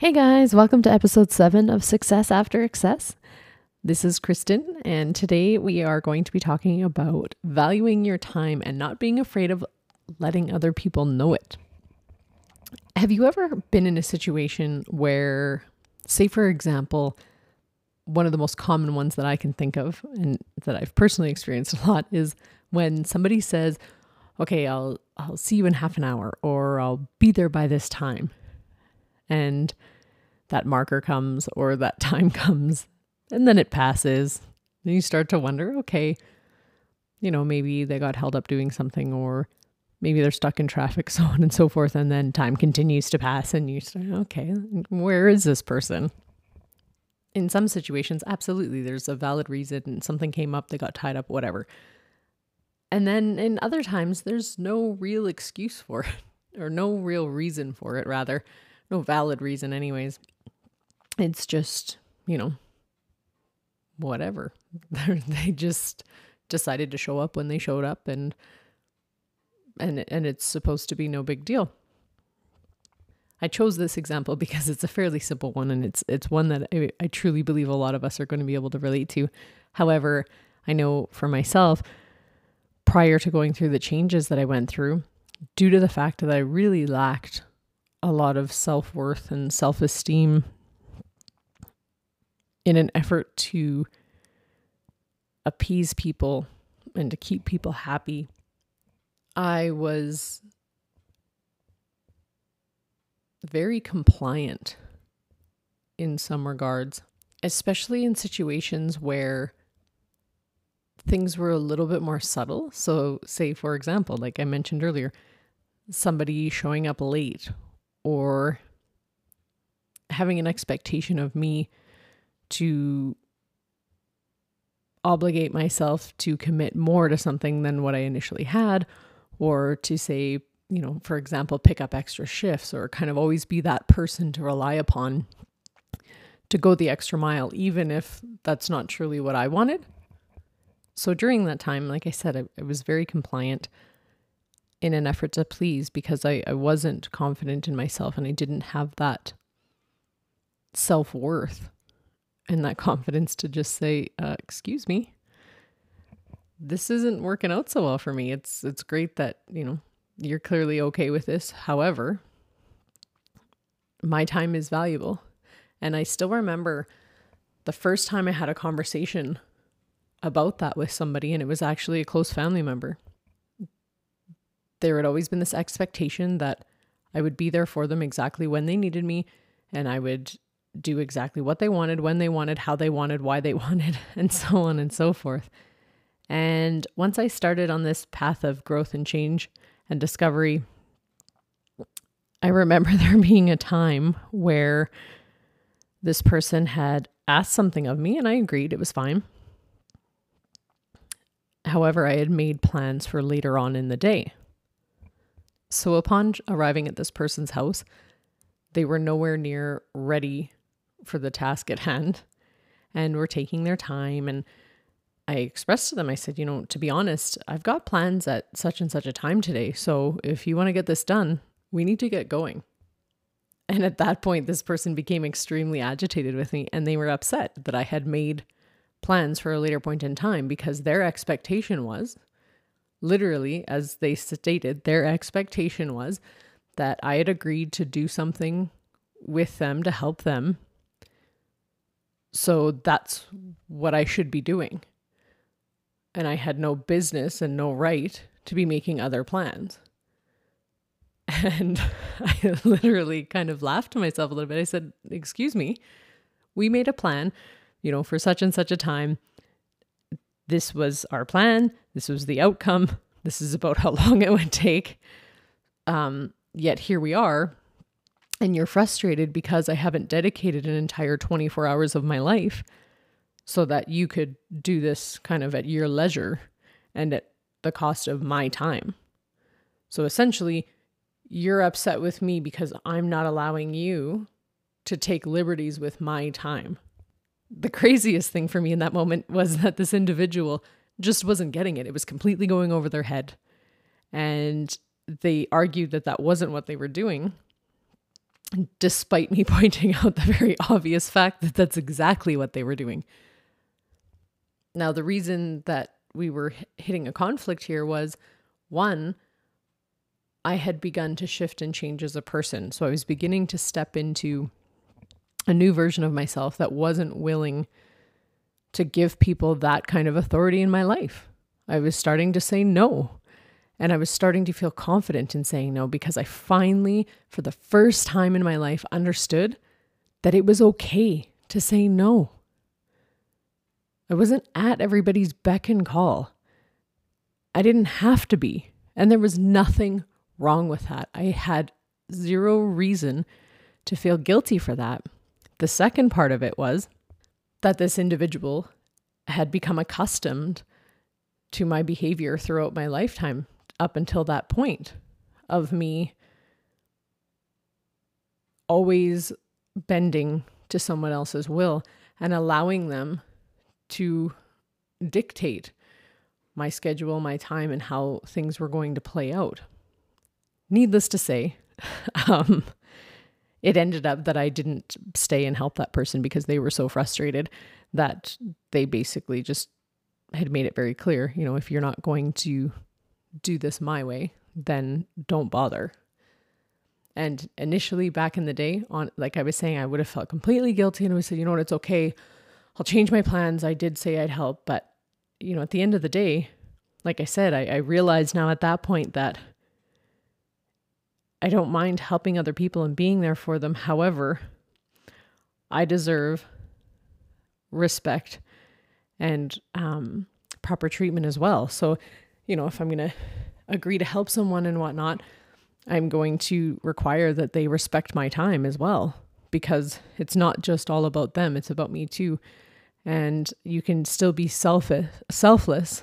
Hey guys, welcome to episode 7 of Success After Excess. This is Kristen, and today we are going to be talking about valuing your time and not being afraid of letting other people know it. Have you ever been in a situation where, say, for example, one of the most common ones that I can think of and that I've personally experienced a lot is when somebody says, "Okay, I'll I'll see you in half an hour or I'll be there by this time." And that marker comes or that time comes and then it passes. Then you start to wonder, okay, you know, maybe they got held up doing something or maybe they're stuck in traffic, so on and so forth. And then time continues to pass and you say, okay, where is this person? In some situations, absolutely, there's a valid reason and something came up, they got tied up, whatever. And then in other times, there's no real excuse for it or no real reason for it, rather no valid reason, anyways. It's just, you know, whatever. they just decided to show up when they showed up and and and it's supposed to be no big deal. I chose this example because it's a fairly simple one and it's it's one that I, I truly believe a lot of us are going to be able to relate to. However, I know for myself prior to going through the changes that I went through, due to the fact that I really lacked a lot of self worth and self esteem in an effort to appease people and to keep people happy. I was very compliant in some regards, especially in situations where things were a little bit more subtle. So, say, for example, like I mentioned earlier, somebody showing up late or having an expectation of me to obligate myself to commit more to something than what I initially had, or to say, you know, for example, pick up extra shifts, or kind of always be that person to rely upon to go the extra mile, even if that's not truly what I wanted. So during that time, like I said, I, I was very compliant in an effort to please because I, I wasn't confident in myself and I didn't have that self worth and that confidence to just say, uh, "Excuse me, this isn't working out so well for me." It's it's great that you know you're clearly okay with this. However, my time is valuable, and I still remember the first time I had a conversation about that with somebody, and it was actually a close family member there had always been this expectation that I would be there for them exactly when they needed me and I would do exactly what they wanted, when they wanted, how they wanted, why they wanted, and so on and so forth. And once I started on this path of growth and change and discovery, I remember there being a time where this person had asked something of me and I agreed it was fine. However, I had made plans for later on in the day. So, upon arriving at this person's house, they were nowhere near ready for the task at hand and were taking their time. And I expressed to them, I said, you know, to be honest, I've got plans at such and such a time today. So, if you want to get this done, we need to get going. And at that point, this person became extremely agitated with me and they were upset that I had made plans for a later point in time because their expectation was literally, as they stated, their expectation was that I had agreed to do something with them to help them. So that's what I should be doing. And I had no business and no right to be making other plans. And I literally kind of laughed to myself a little bit. I said, Excuse me, we made a plan, you know, for such and such a time this was our plan, this was the outcome, this is about how long it would take. Um, yet here we are, and you're frustrated because I haven't dedicated an entire 24 hours of my life so that you could do this kind of at your leisure and at the cost of my time. So essentially, you're upset with me because I'm not allowing you to take liberties with my time the craziest thing for me in that moment was that this individual just wasn't getting it. It was completely going over their head. And they argued that that wasn't what they were doing. despite me pointing out the very obvious fact that that's exactly what they were doing. Now, the reason that we were hitting a conflict here was one, I had begun to shift and change as a person. So I was beginning to step into a new version of myself that wasn't willing to give people that kind of authority in my life. I was starting to say no. And I was starting to feel confident in saying no because I finally, for the first time in my life, understood that it was okay to say no. I wasn't at everybody's beck and call. I didn't have to be. And there was nothing wrong with that. I had zero reason to feel guilty for that. The second part of it was that this individual had become accustomed to my behavior throughout my lifetime up until that point of me always bending to someone else's will and allowing them to dictate my schedule, my time, and how things were going to play out. Needless to say, um, it ended up that I didn't stay and help that person because they were so frustrated that they basically just had made it very clear you know, if you're not going to do this my way, then don't bother. And initially, back in the day, on like I was saying, I would have felt completely guilty and I would say, you know what, it's okay. I'll change my plans. I did say I'd help, but you know, at the end of the day, like I said, I, I realize now at that point that I don't mind helping other people and being there for them. However, I deserve respect and um, proper treatment as well. So you know, if I'm going to agree to help someone and whatnot, I'm going to require that they respect my time as well because it's not just all about them, it's about me too. And you can still be selfish, selfless.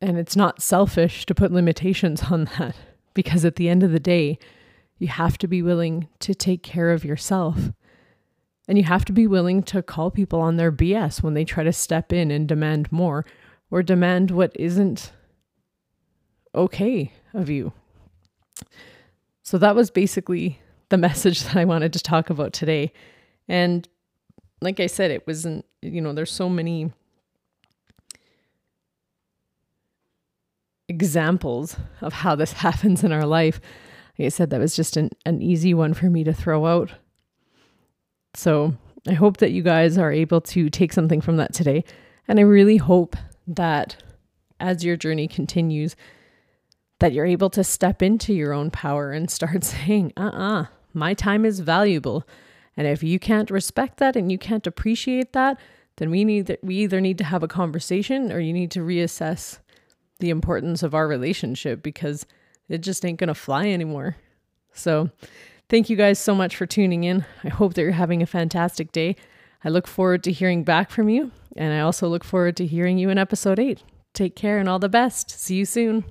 And it's not selfish to put limitations on that because at the end of the day, you have to be willing to take care of yourself. And you have to be willing to call people on their BS when they try to step in and demand more or demand what isn't okay of you. So that was basically the message that I wanted to talk about today. And like I said, it wasn't, you know, there's so many examples of how this happens in our life. Like I said, that was just an, an easy one for me to throw out. So I hope that you guys are able to take something from that today. And I really hope that as your journey continues, that you're able to step into your own power and start saying, uh uh-uh, uh, my time is valuable. And if you can't respect that and you can't appreciate that, then we need we either need to have a conversation or you need to reassess the importance of our relationship because it just ain't going to fly anymore. So, thank you guys so much for tuning in. I hope that you're having a fantastic day. I look forward to hearing back from you, and I also look forward to hearing you in episode 8. Take care and all the best. See you soon.